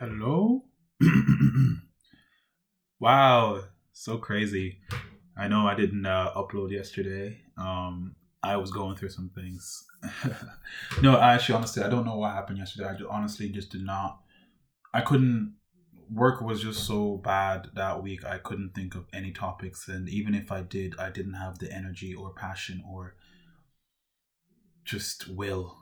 Hello? wow, so crazy. I know I didn't uh, upload yesterday. Um, I was going through some things. no, I actually, honestly, I don't know what happened yesterday. I just, honestly just did not. I couldn't. Work was just so bad that week. I couldn't think of any topics, and even if I did, I didn't have the energy or passion or just will,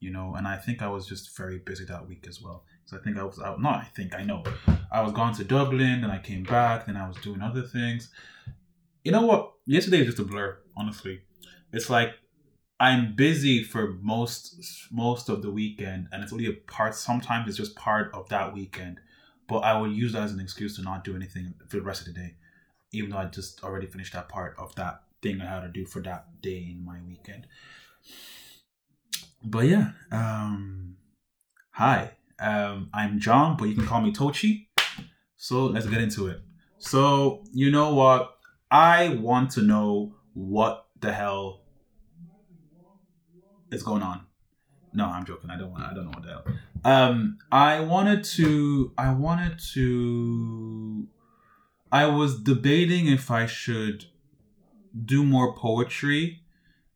you know. And I think I was just very busy that week as well. So I think I was out. Not I think I know. I was gone to Dublin, then I came back, then I was doing other things. You know what? Yesterday is just a blur. Honestly, it's like I'm busy for most most of the weekend, and it's only a part. Sometimes it's just part of that weekend, but I will use that as an excuse to not do anything for the rest of the day, even though I just already finished that part of that thing I had to do for that day in my weekend. But yeah, um, hi, um, I'm John, but you can call me Tochi. So let's get into it. So you know what? I want to know what the hell is going on. No, I'm joking. I don't want. I don't know what the hell. Um, I wanted to. I wanted to. I was debating if I should do more poetry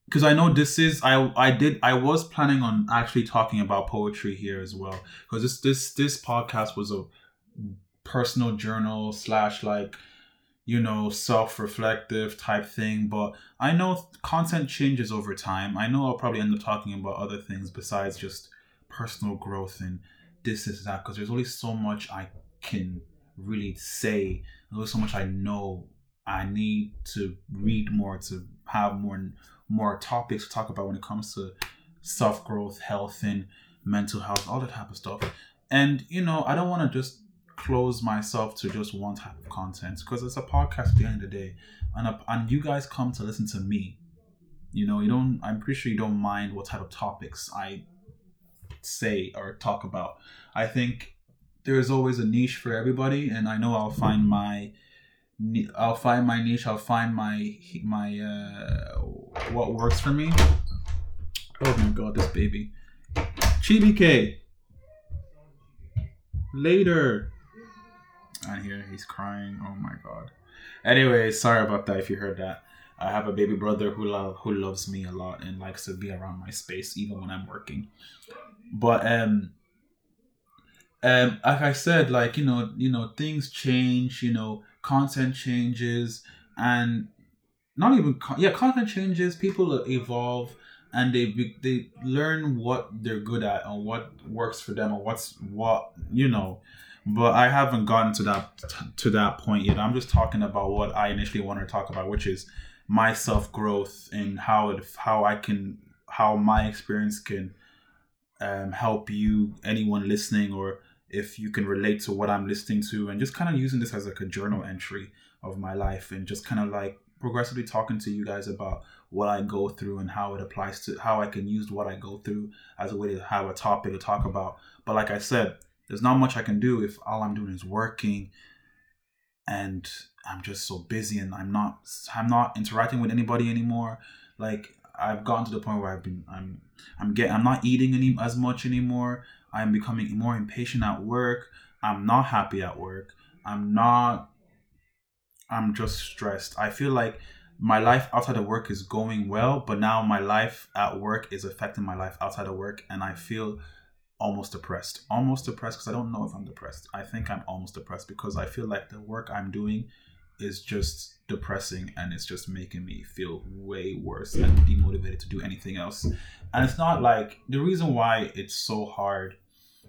because I know this is I I did I was planning on actually talking about poetry here as well because this this this podcast was a personal journal slash like you know self-reflective type thing but I know content changes over time. I know I'll probably end up talking about other things besides just personal growth and this is that because there's only so much I can really say. There's only so much I know. I need to read more to have more more topics to talk about when it comes to self growth, health, and mental health, all that type of stuff. And you know, I don't want to just close myself to just one type of content because it's a podcast at the end of the day, and a, and you guys come to listen to me. You know, you don't. I'm pretty sure you don't mind what type of topics I say or talk about. I think there is always a niche for everybody, and I know I'll find my I'll find my niche. I'll find my my uh, what works for me. Oh my god, this baby, Chibi K. Later. I hear he's crying. Oh my god. Anyway, sorry about that. If you heard that, I have a baby brother who love who loves me a lot and likes to be around my space even when I'm working. But um, um, like I said, like you know, you know, things change. You know, content changes, and not even con- yeah, content changes. People evolve, and they be, they learn what they're good at and what works for them, or what's what you know. But I haven't gotten to that to that point yet. I'm just talking about what I initially wanted to talk about, which is my self growth and how it how I can how my experience can um, help you anyone listening or if you can relate to what I'm listening to and just kind of using this as like a journal entry of my life and just kind of like progressively talking to you guys about what I go through and how it applies to how I can use what I go through as a way to have a topic to talk about. But like I said, there's not much I can do if all I'm doing is working and I'm just so busy and I'm not I'm not interacting with anybody anymore. Like I've gotten to the point where I've been I'm I'm getting I'm not eating any as much anymore. I'm becoming more impatient at work. I'm not happy at work. I'm not I'm just stressed. I feel like my life outside of work is going well, but now my life at work is affecting my life outside of work and I feel almost depressed. Almost depressed because I don't know if I'm depressed. I think I'm almost depressed because I feel like the work I'm doing is just depressing and it's just making me feel way worse and demotivated to do anything else. And it's not like the reason why it's so hard.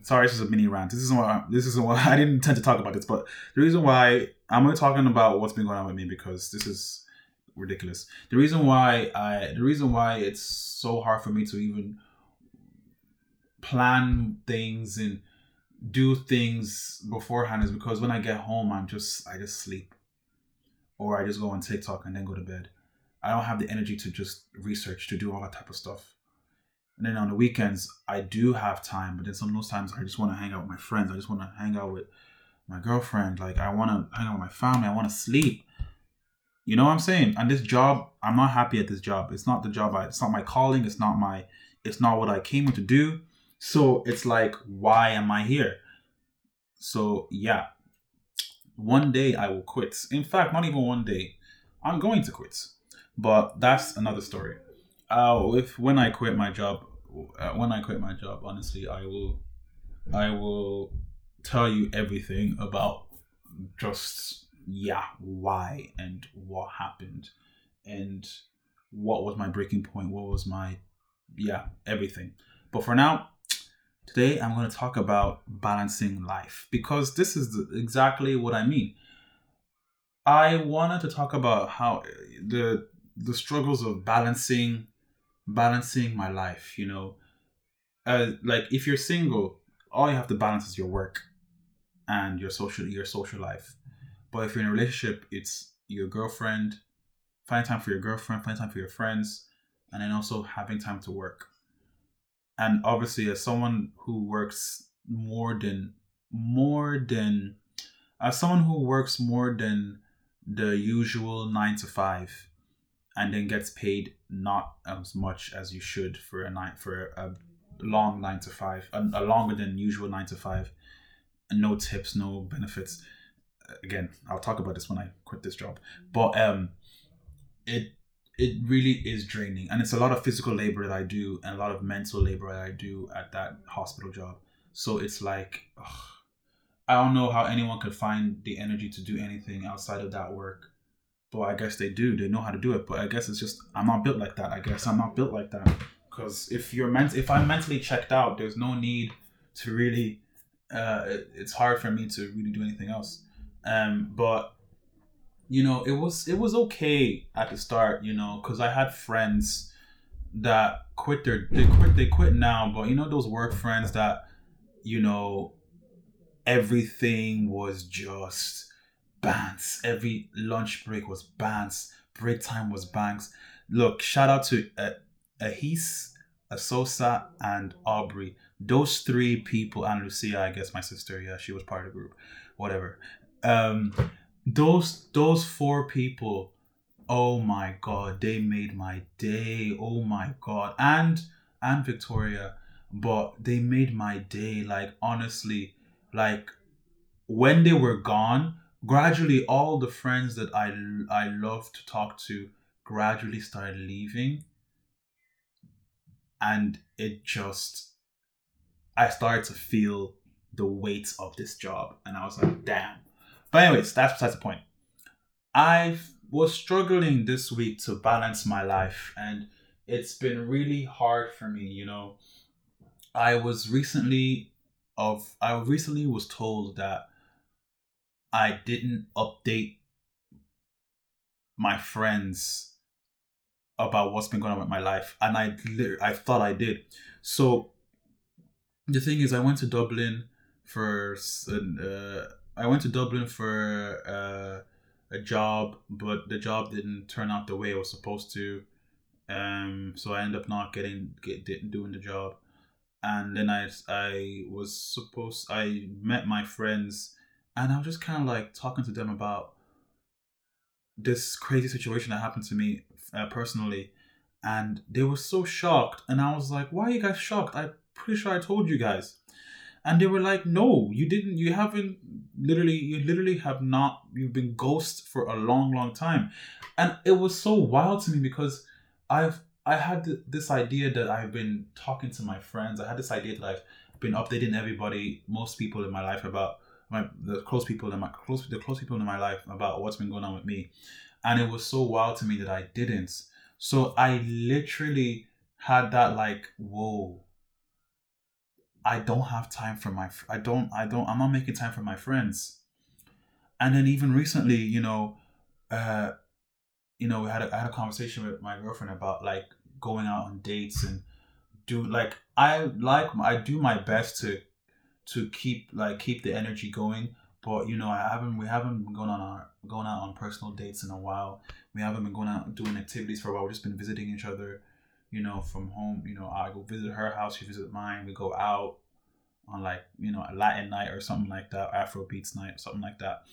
Sorry, this is a mini rant. This isn't what this isn't what I didn't intend to talk about this, but the reason why I'm only talking about what's been going on with me because this is ridiculous. The reason why I the reason why it's so hard for me to even plan things and do things beforehand is because when I get home I'm just I just sleep or I just go on TikTok and then go to bed. I don't have the energy to just research to do all that type of stuff. And then on the weekends, I do have time, but then some of those times I just want to hang out with my friends. I just want to hang out with my girlfriend. Like I want to hang out with my family. I want to sleep. You know what I'm saying? And this job, I'm not happy at this job. It's not the job. I, it's not my calling. It's not my. It's not what I came here to do. So it's like, why am I here? So yeah, one day I will quit. In fact, not even one day. I'm going to quit, but that's another story. Uh, if when I quit my job, uh, when I quit my job, honestly, I will, I will tell you everything about just yeah why and what happened and what was my breaking point what was my yeah everything but for now today i'm going to talk about balancing life because this is exactly what i mean. I wanted to talk about how the the struggles of balancing balancing my life you know? Uh, like if you're single all you have to balance is your work and your social your social life. But if you're in a relationship it's your girlfriend find time for your girlfriend find time for your friends and then also having time to work and obviously as someone who works more than more than as someone who works more than the usual nine to five and then gets paid not as much as you should for a night for a long nine to five a, a longer than usual nine to five no tips no benefits. Again i'll talk about this when i quit this job. But um it it really is draining. And it's a lot of physical labor that i do and a lot of mental labor that i do at that hospital job. So it's like ugh, i don't know how anyone could find the energy to do anything outside of that work. But i guess they do. They know how to do it. But i guess it's just i'm not built like that i guess. I'm not built like that. Because if you're meant if i'm mentally checked out there's no need to really uh it, it's hard for me to really do anything else. Um but you know it was it was okay at the start you know because i had friends that quit their they quit they quit now but you know those work friends that you know everything was just bands every lunch break was bands break time was banks. Look shout out to uh, ahis asosa and aubrey. Those three people and lucia i guess my sister yeah she was part of the group. Whatever. Um those those four people oh my god they made my day. Oh my god. And and victoria but they made my day. Like honestly like when they were gone gradually all the friends that i i love to talk to gradually started leaving. And it just i started to feel the weight of this job. And i was like damn but anyways, that's besides the point. I was struggling this week to balance my life, and it's been really hard for me. You know, I was recently of I recently was told that I didn't update my friends about what's been going on with my life, and I I thought I did. So the thing is, I went to Dublin for uh, I went to Dublin for uh, a job, but the job didn't turn out the way it was supposed to. Um, so I ended up not getting get doing the job, and then I I was supposed I met my friends, and I was just kind of like talking to them about this crazy situation that happened to me uh, personally, and they were so shocked, and I was like, "Why are you guys shocked? I'm pretty sure I told you guys." And they were like no you didn't you haven't literally you literally have not you've been ghost for a long long time. And it was so wild to me because i've i had this idea that i've been talking to my friends. I had this idea that i've been updating everybody most people in my life about my the close people in my close the close people in my life about what's been going on with me. And it was so wild to me that i didn't. So i literally had that like whoa I don't have time for my I don't I don't I'm not making time for my friends. And then even recently, you know, uh you know, we had a, I had a conversation with my girlfriend about like going out on dates and do like I like I do my best to to keep like keep the energy going, but you know, I haven't we haven't been going on our going out on personal dates in a while. We haven't been going out doing activities for a while. We've just been visiting each other you know, from home. You know, I go visit her house, she visit mine. We go out on like you know a Latin night or something like that, Afro beats night, something like that.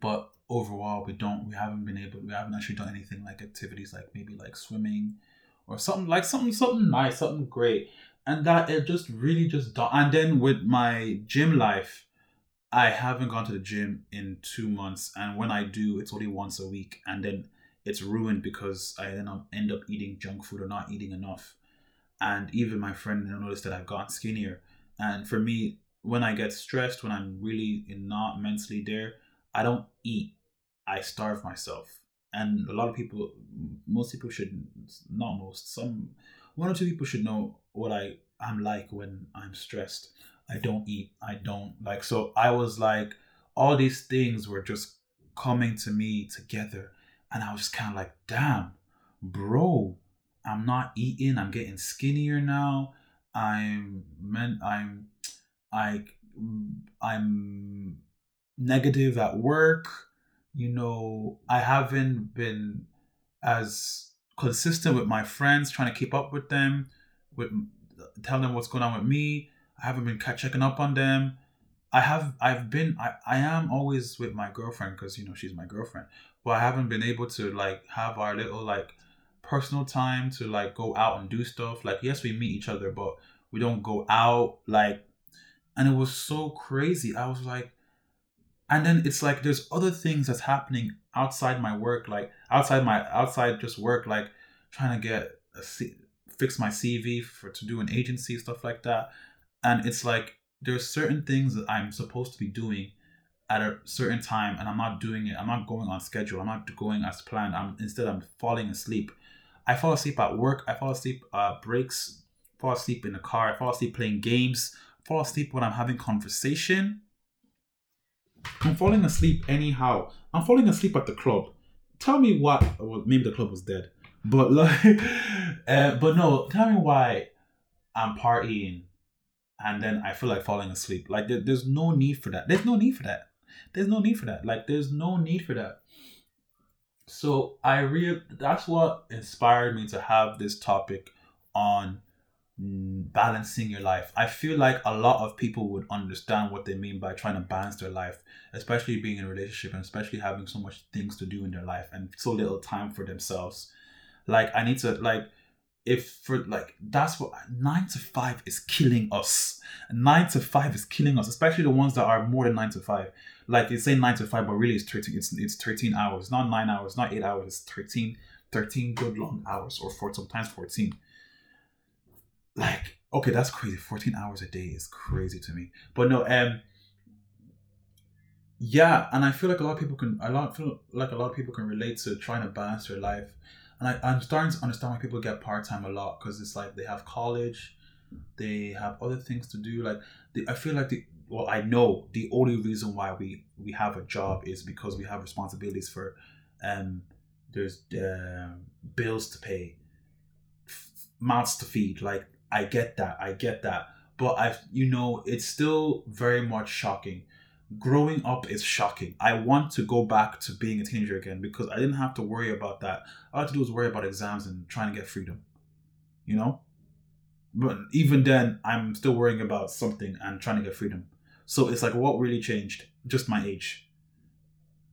But overall, we don't. We haven't been able. We haven't actually done anything like activities like maybe like swimming or something like something something nice, something great. And that it just really just and then with my gym life, I haven't gone to the gym in two months, and when I do, it's only once a week, and then it's ruined because I then end up eating junk food or not eating enough. And even my friend noticed that I've gotten skinnier. And for me, when I get stressed, when I'm really not mentally there, I don't eat. I starve myself. And a lot of people, most people should, not most, some, one or two people should know what I am like when I'm stressed. I don't eat. I don't like. So I was like, all these things were just coming to me together, and I was kind of like, damn, bro, I'm not eating. I'm getting skinnier now. I'm meant. I'm, I, I'm negative at work. You know, I haven't been as consistent with my friends, trying to keep up with them, with tell them what's going on with me I haven't been checking up on them. I have I've been I, I am always with my girlfriend because you know she's my girlfriend, but I haven't been able to like have our little like personal time to like go out and do stuff. Like yes, we meet each other, but we don't go out like and it was so crazy. I was like and then it's like there's other things that's happening outside my work like outside my outside just work like trying to get a C, fix my CV for to do an agency stuff like that and it's like there's certain things that I'm supposed to be doing at a certain time and I'm not doing it. I'm not going on schedule. I'm not going as planned. I'm instead I'm falling asleep. I fall asleep at work. I fall asleep uh breaks. Fall asleep in the car. I fall asleep playing games. Fall asleep when I'm having conversation. I'm falling asleep anyhow. I'm falling asleep at the club. Tell me what. Well, maybe the club was dead, but like, uh, but no. Tell me why I'm partying and then I feel like falling asleep. Like there, there's no need for that. There's no need for that. There's no need for that. Like there's no need for that. So I real that's what inspired me to have this topic on balancing your life. I feel like a lot of people would understand what they mean by trying to balance their life, especially being in a relationship and especially having so much things to do in their life and so little time for themselves. Like I need to like if for like that's what nine to five is killing us. Nine to five is killing us, especially the ones that are more than nine to five. Like they say nine to five, but really it's thirteen. It's it's thirteen hours, not nine hours, not eight hours. It's 13, 13 good long hours, or four sometimes fourteen. Like okay, that's crazy. Fourteen hours a day is crazy to me. But no, um, yeah, and I feel like a lot of people can. I lot feel like a lot of people can relate to trying to balance their life and I, I'm starting to understand why people get part time a lot because it's like they have college, they have other things to do. Like I feel like the well, I know the only reason why we we have a job is because we have responsibilities for, um, there's uh, bills to pay, f- mouths to feed. Like I get that, I get that, but I you know it's still very much shocking growing up is shocking. I want to go back to being a teenager again because I didn't have to worry about that. All I had to do was worry about exams and trying to get freedom. You know? But even then, I'm still worrying about something and trying to get freedom. So it's like, what really changed? Just my age.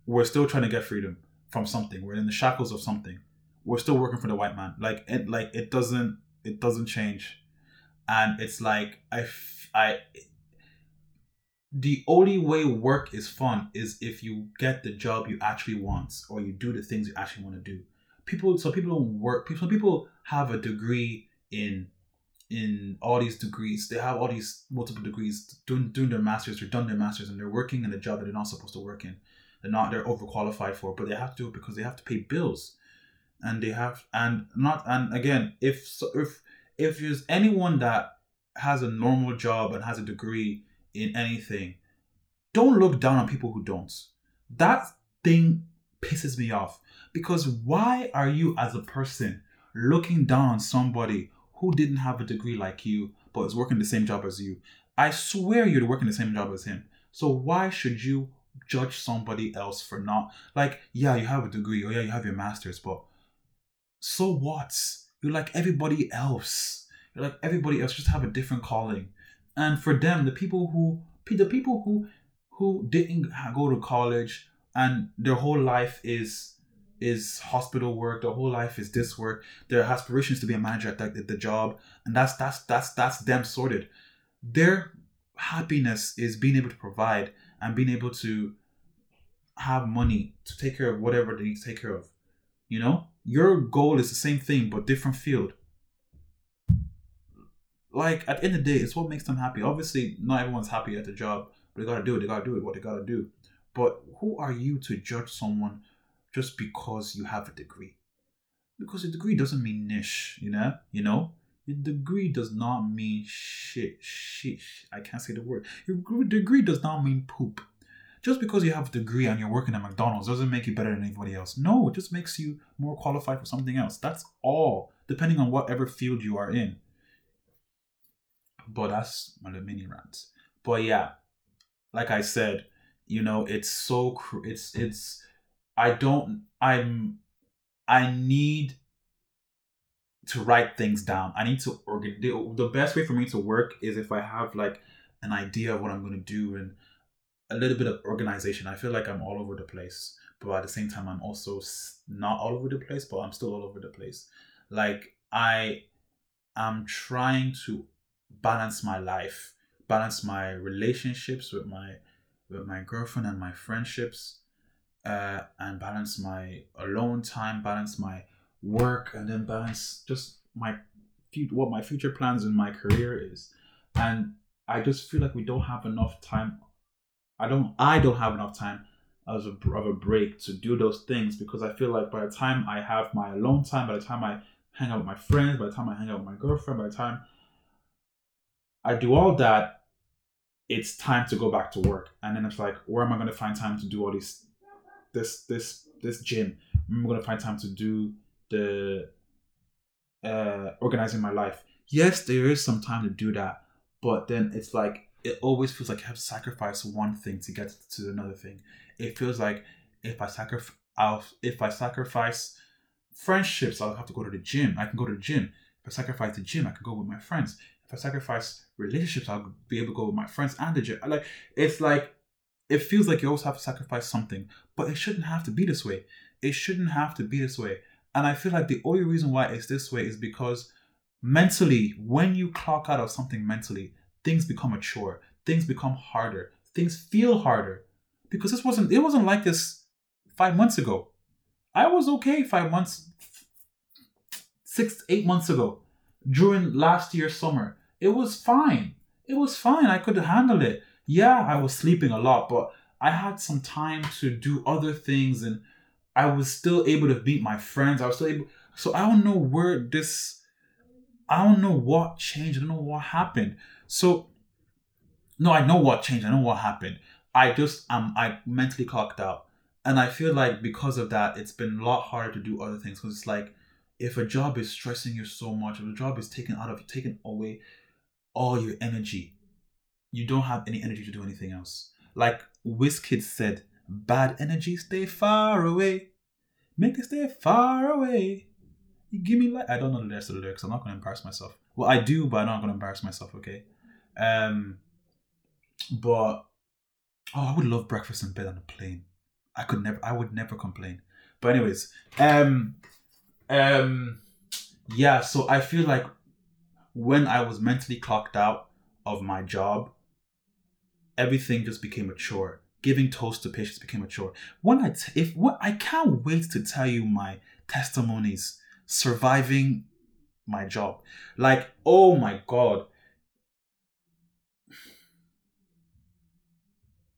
We're still trying to get freedom from something. We're in the shackles of something. We're still working for the white man. Like it, like it doesn't, it doesn't change. And it's like I, I, the only way work is fun is if you get the job you actually want or you do the things you actually want to do. People, so people don't work. People, some people have a degree in in all these degrees. They have all these multiple degrees doing doing their masters. They're done their masters and they're working in a job that they're not supposed to work in. They're not. They're overqualified for, but they have to do it because they have to pay bills, and they have and not and again if if if there's anyone that has a normal job and has a degree in anything, don't look down on people who don't. That thing pisses me off because why are you as a person looking down on somebody who didn't have a degree like you but is working the same job as you? I swear you're working the same job as him. So why should you judge somebody else for not like yeah you have a degree or yeah you have your masters but so what you're like everybody else you're like everybody else just have a different calling and for them the people who the people who who didn't go to college and their whole life is is hospital work their whole life is this work their aspirations to be a manager at the, the job and that's that's that's that's them sorted they're happiness is being able to provide and being able to have money to take care of whatever they need to take care of. You know, your goal is the same thing but different field. Like at the end of the day, it's what makes them happy. Obviously, not everyone's happy at the job, but they gotta do it. They gotta do it. What they gotta do. But who are you to judge someone just because you have a degree? Because a degree doesn't mean niche, you know. You know, your degree does not mean shit. Shit. I can't say the word. Your degree does not mean poop just because you have a degree and you're working at McDonald's doesn't make you better than anybody else. No, it just makes you more qualified for something else. That's all, depending on whatever field you are in. But that's my mini rant. But yeah, like I said, you know, it's so it's it's I don't I'm I need to write things down. I need to organ the, the best way for me to work is if I have like an idea of what I'm going to do and a little bit of organization. I feel like I'm all over the place, but at the same time, I'm also not all over the place, but I'm still all over the place. Like I am trying to balance my life, balance my relationships with my with my girlfriend and my friendships, uh, and balance my alone time, balance my work, and then balance just my what my future plans in my career is. And I just feel like we don't have enough time I don't I don't have enough time as a, of a break to do those things because I feel like by the time I have my alone time, by the time I hang out with my friends, by the time I hang out with my girlfriend, by the time I do all that, it's time to go back to work. And then it's like, where am I going to find time to do all these, this, this, this gym? I'm going to find time to do the uh, organizing my life. Yes, there is some time to do that, but then it's like it always feels like I have to sacrifice one thing to get to another thing. It feels like if I sacrifice, if I sacrifice friendships, I'll have to go to the gym. I can go to the gym. If I sacrifice the gym, I can go with my friends. I sacrifice relationships, I'll be able to go with my friends and the gym. Like it's like it feels like you always have to sacrifice something, but it shouldn't have to be this way. It shouldn't have to be this way. And I feel like the only reason why it's this way is because mentally, when you clock out of something mentally, things become a chore, things become harder, things feel harder. Because this wasn't it wasn't like this five months ago. I was okay five months, six, eight months ago, during last year's summer. It was fine. It was fine. I could handle it. Yeah, I was sleeping a lot, but I had some time to do other things and I was still able to meet my friends. I was still able so I don't know where this I don't know what changed. I don't know what happened. So, no, I know what changed. I know what happened. I just um I mentally clocked out, and I feel like because of that, it's been a lot harder to do other things because it's like if a job is stressing you so much, if a job is taken out of taking away all your energy, you don't have any energy to do anything else. Like Wizkid said, "Bad energy stay far away, make it stay far away." You give me like I don't know the rest of the lyrics. I'm not gonna embarrass myself. Well, I do, but I'm not gonna embarrass myself. Okay. Um, but oh, I would love breakfast in bed on a plane. I could never. I would never complain. But anyways, um, um, yeah. So I feel like when I was mentally clocked out of my job, everything just became a chore. Giving toast to patients became a chore. When I t- if what I can't wait to tell you my testimonies surviving my job. Like, oh my god.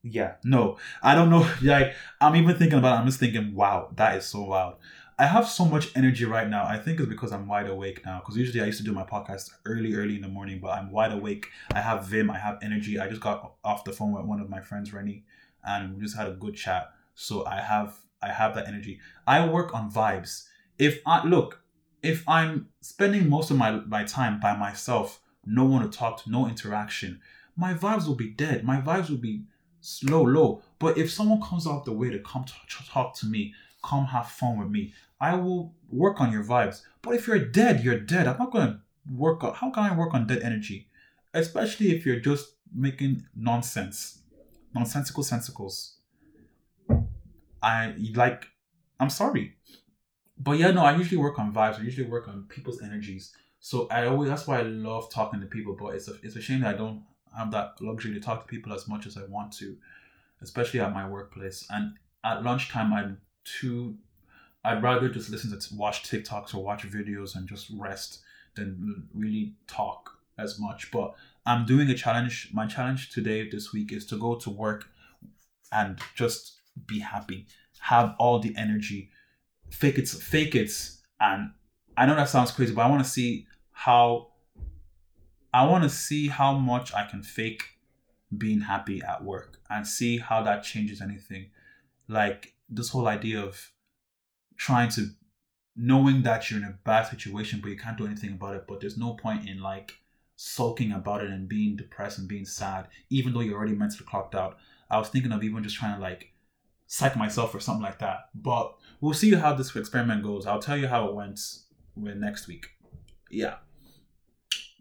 Yeah, no, I don't know. Like, I'm even thinking about it, I'm just thinking, wow, that is so wild. I have so much energy right now. I think it's because I'm wide awake now. Because usually I used to do my podcast early, early in the morning, but I'm wide awake. I have Vim, I have energy. I just got off the phone with one of my friends, Rennie, and we just had a good chat. So I have I have that energy. I work on vibes. If I look, if I'm spending most of my, my time by myself, no one to talk to, no interaction, my vibes will be dead. My vibes will be slow, low. But if someone comes out the way to come to talk to me, come have fun with me, I will work on your vibes. But if you're dead, you're dead. I'm not gonna work on how can I work on dead energy? Especially if you're just making nonsense. Nonsensical sensicals. I like I'm sorry. But yeah, no, I usually work on vibes. I usually work on people's energies. So I always that's why I love talking to people. But it's a it's a shame that I don't have that luxury to talk to people as much as I want to, especially at my workplace. And at lunchtime, I'm too. I'd rather just listen to watch TikToks or watch videos and just rest than really talk as much. But I'm doing a challenge. My challenge today, this week, is to go to work and just be happy, have all the energy, fake it, fake it, and I know that sounds crazy, but I want to see how I want to see how much I can fake being happy at work and see how that changes anything. Like this whole idea of trying to knowing that you're in a bad situation but you can't do anything about it, but there's no point in like sulking about it and being depressed and being sad, even though you're already mentally clocked out. I was thinking of even just trying to like psych myself or something like that. But we'll see how this experiment goes. I'll tell you how it went with next week. Yeah.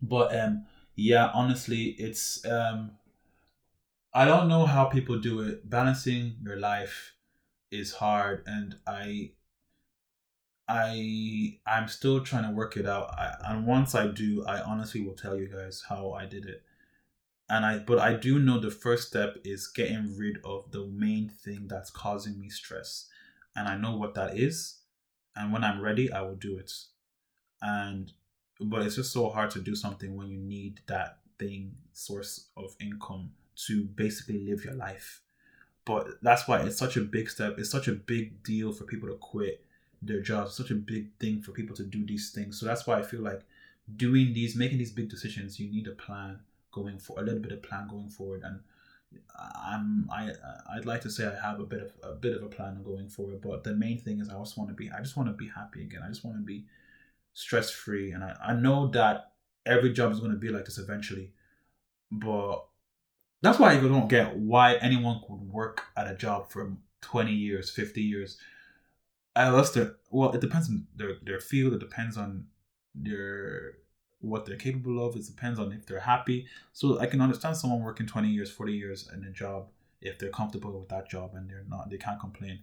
But um yeah, honestly, it's um I don't know how people do it. Balancing your life is hard and I I I'm still trying to work it out. I, and once I do, I honestly will tell you guys how I did it. And I but I do know the first step is getting rid of the main thing that's causing me stress. And I know what that is. And when I'm ready, I will do it. And but it's just so hard to do something when you need that thing source of income to basically live your life. But that's why it's such a big step. It's such a big deal for people to quit their jobs such a big thing for people to do these things. So that's why i feel like doing these making these big decisions you need a plan going for a little bit of plan going forward. And i'm i i'd like to say i have a bit of a bit of a plan going forward but the main thing is i just want to be i just want to be happy again. I just want to be stress free and I, I know that every job is going to be like this eventually but that's why I don't get why anyone could work at a job for 20 years 50 years unless they're well, it depends on their their field. It depends on their what they're capable of. It depends on if they're happy. So I can understand someone working twenty years, forty years in a job if they're comfortable with that job and they're not, they can't complain,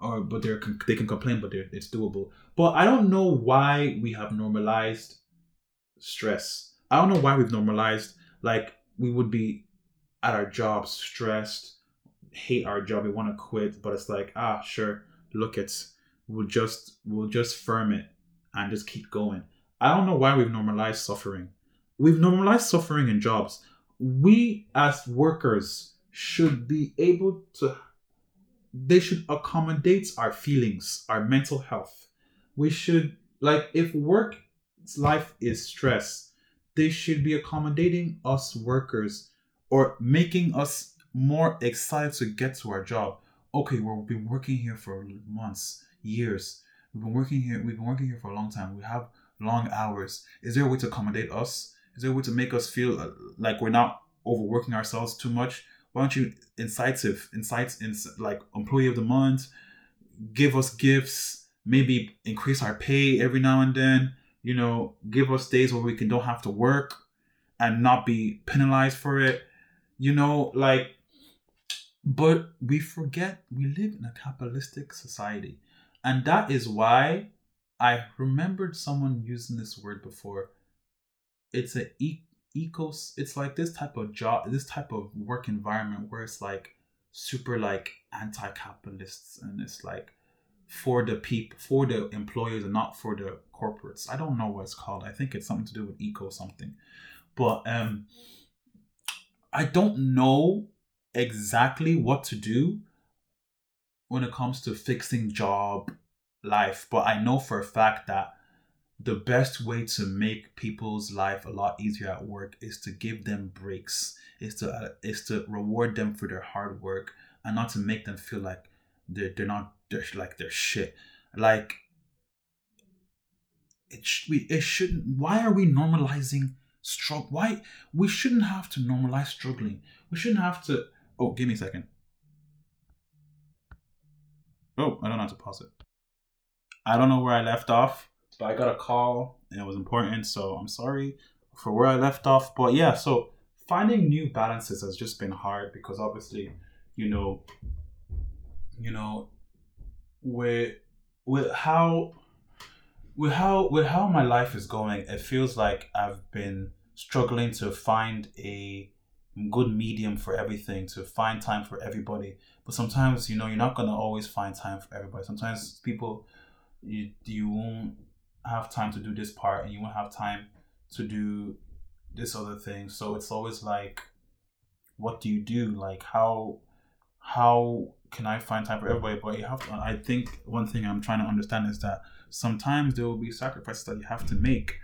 or but they're they can complain, but they're, it's doable. But I don't know why we have normalized stress. I don't know why we've normalized like we would be at our job stressed, hate our job, we want to quit, but it's like ah sure, look it's we'll just we'll just firm it and just keep going. I don't know why we've normalized suffering. We've normalized suffering in jobs. We as workers should be able to they should accommodate our feelings, our mental health. We should like if work life is stress, they should be accommodating us workers or making us more excited to get to our job. Okay, we've been working here for months years. We've been working here. We've been working here for a long time. We have long hours. Is there a way to accommodate us? Is there a way to make us feel uh, like we're not overworking ourselves too much? Why don't you incisive, insights, in like employee of the month, give us gifts, maybe increase our pay every now and then. You know, give us days where we can don't have to work and not be penalized for it. You know, like, but we forget we live in a capitalistic society and that is why I remembered someone using this word before. It's a e- ecos. It's like this type of job, this type of work environment where it's like super like anti-capitalists, and it's like for the people, for the employers, and not for the corporates. I don't know what it's called. I think it's something to do with eco something, but um, I don't know exactly what to do when it comes to fixing job life, but I know for a fact that the best way to make people's life a lot easier at work is to give them breaks, is to uh, is to reward them for their hard work, and not to make them feel like they're they're not they're like they're shit. Like it should we it shouldn't. Why are we normalizing struggle? Why we shouldn't have to normalize struggling. We shouldn't have to. Oh, give me a second. Oh, I don't know how to pause it. I don't know where I left off, but I got a call and it was important. So I'm sorry for where I left off. But yeah, so finding new balances has just been hard because obviously, you know, you know, with with how with how with how my life is going, it feels like I've been struggling to find a good medium for everything to find time for everybody. But sometimes, you know, you're not gonna always find time for everybody. Sometimes people you you won't have time to do this part and you won't have time to do this other thing. So it's always like what do you do? Like how how can I find time for everybody? But you have to I think one thing I'm trying to understand is that sometimes there will be sacrifices that you have to make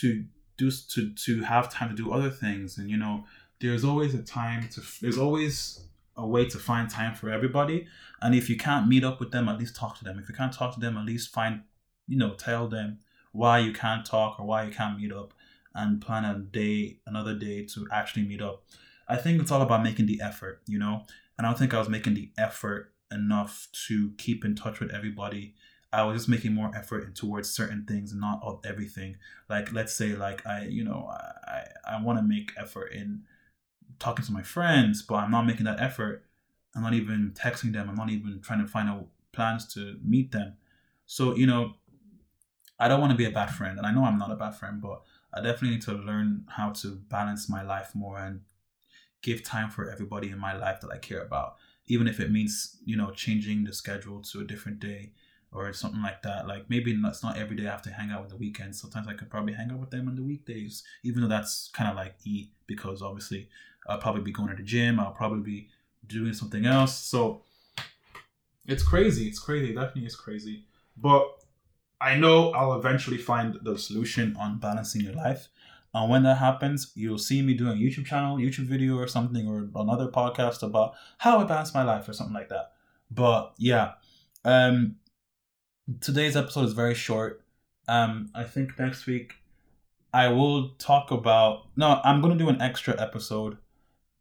to do to to have time to do other things and you know there's always a time to there's always a way to find time for everybody. And if you can't meet up with them at least talk to them. If you can't talk to them at least find you know tell them why you can't talk or why you can't meet up and plan a day another day to actually meet up. I think it's all about making the effort you know? And i don't think i was making the effort enough to keep in touch with everybody. I was just making more effort towards certain things not of everything. Like let's say like I you know I I want to make effort in talking to my friends, but I'm not making that effort. I'm not even texting them. I'm not even trying to find out plans to meet them. So you know, I don't want to be a bad friend, and I know I'm not a bad friend, but I definitely need to learn how to balance my life more and give time for everybody in my life that I care about, even if it means you know changing the schedule to a different day or something like that. Like maybe it's not every day I have to hang out with the weekends. Sometimes I could probably hang out with them on the weekdays, even though that's kind of like E because obviously I'll probably be going to the gym. I'll probably be doing something else. So it's crazy. It's crazy. It definitely is crazy. But I know I'll eventually find the solution on balancing your life. And when that happens, you'll see me doing a YouTube channel, YouTube video or something, or another podcast about how I balance my life or something like that. But yeah, um, today's episode is very short. Um, I think next week I will talk about. No, I'm gonna do an extra episode,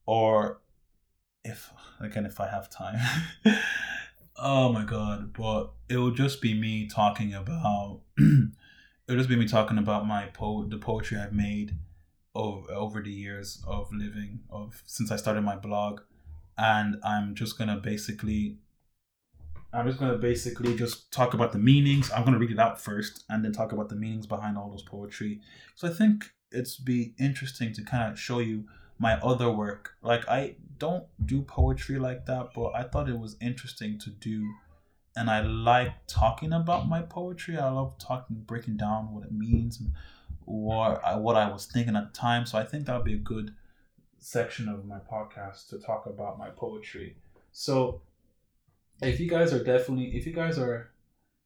or if again if I have time. oh my god! But it will just be me talking about. it'll just be me talking about my po the poetry I've made over over the years of living of since I started my blog, and I'm just gonna basically I'm just gonna basically just talk about the meanings. I'm gonna read it out first, and then talk about the meanings behind all those poetry. So I think it's be interesting to kind of show you my other work. Like I don't do poetry like that, but I thought it was interesting to do, and I like talking about my poetry. I love talking, breaking down what it means, and what I, what I was thinking at the time. So I think that would be a good section of my podcast to talk about my poetry. So if you guys are definitely if you guys are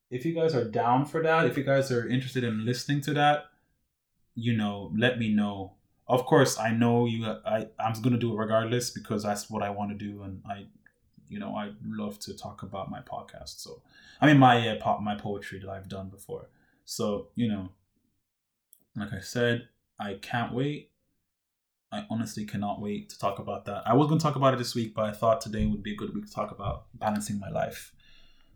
if you guys are down for that, if you guys are interested in listening to that, you know, let me know. Of course, I know you. I I'm gonna do it regardless because that's what I want to do, and I, you know, I love to talk about my podcast. So, I mean, my uh, pop, my poetry that I've done before. So, you know, like I said, I can't wait. I honestly cannot wait to talk about that. I was going to talk about it this week, but I thought today would be a good week to talk about balancing my life.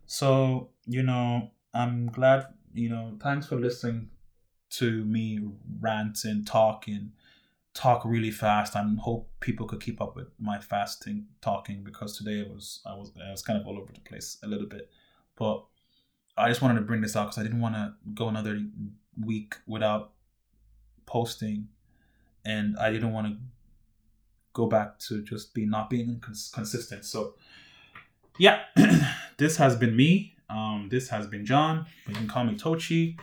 So, you know, I'm glad, you know, thanks for listening to me rant and and talk really fast. I hope people could keep up with my fasting talking because today it was I was I was kind of all over the place a little bit. But I just wanted to bring this out because I didn't want to go another week without posting and I didn't want to go back to just be not being cons- consistent. So, yeah, this has been me. Um, this has been John. You can call me Tochi,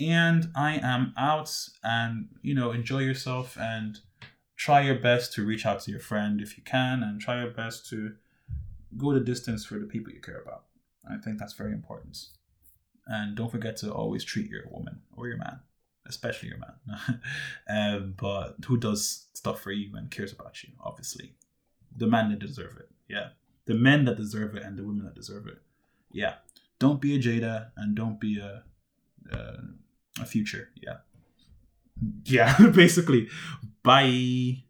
and I am out. And you know, enjoy yourself and try your best to reach out to your friend if you can, and try your best to go the distance for the people you care about. I think that's very important. And don't forget to always treat your woman or your man especially your man. um, but who does stuff for you and cares about you? Obviously, the men that deserve it. Yeah, the men that deserve it and the women that deserve it. Yeah, don't be a Jada and don't be a uh, a future. Yeah, yeah. Basically, bye.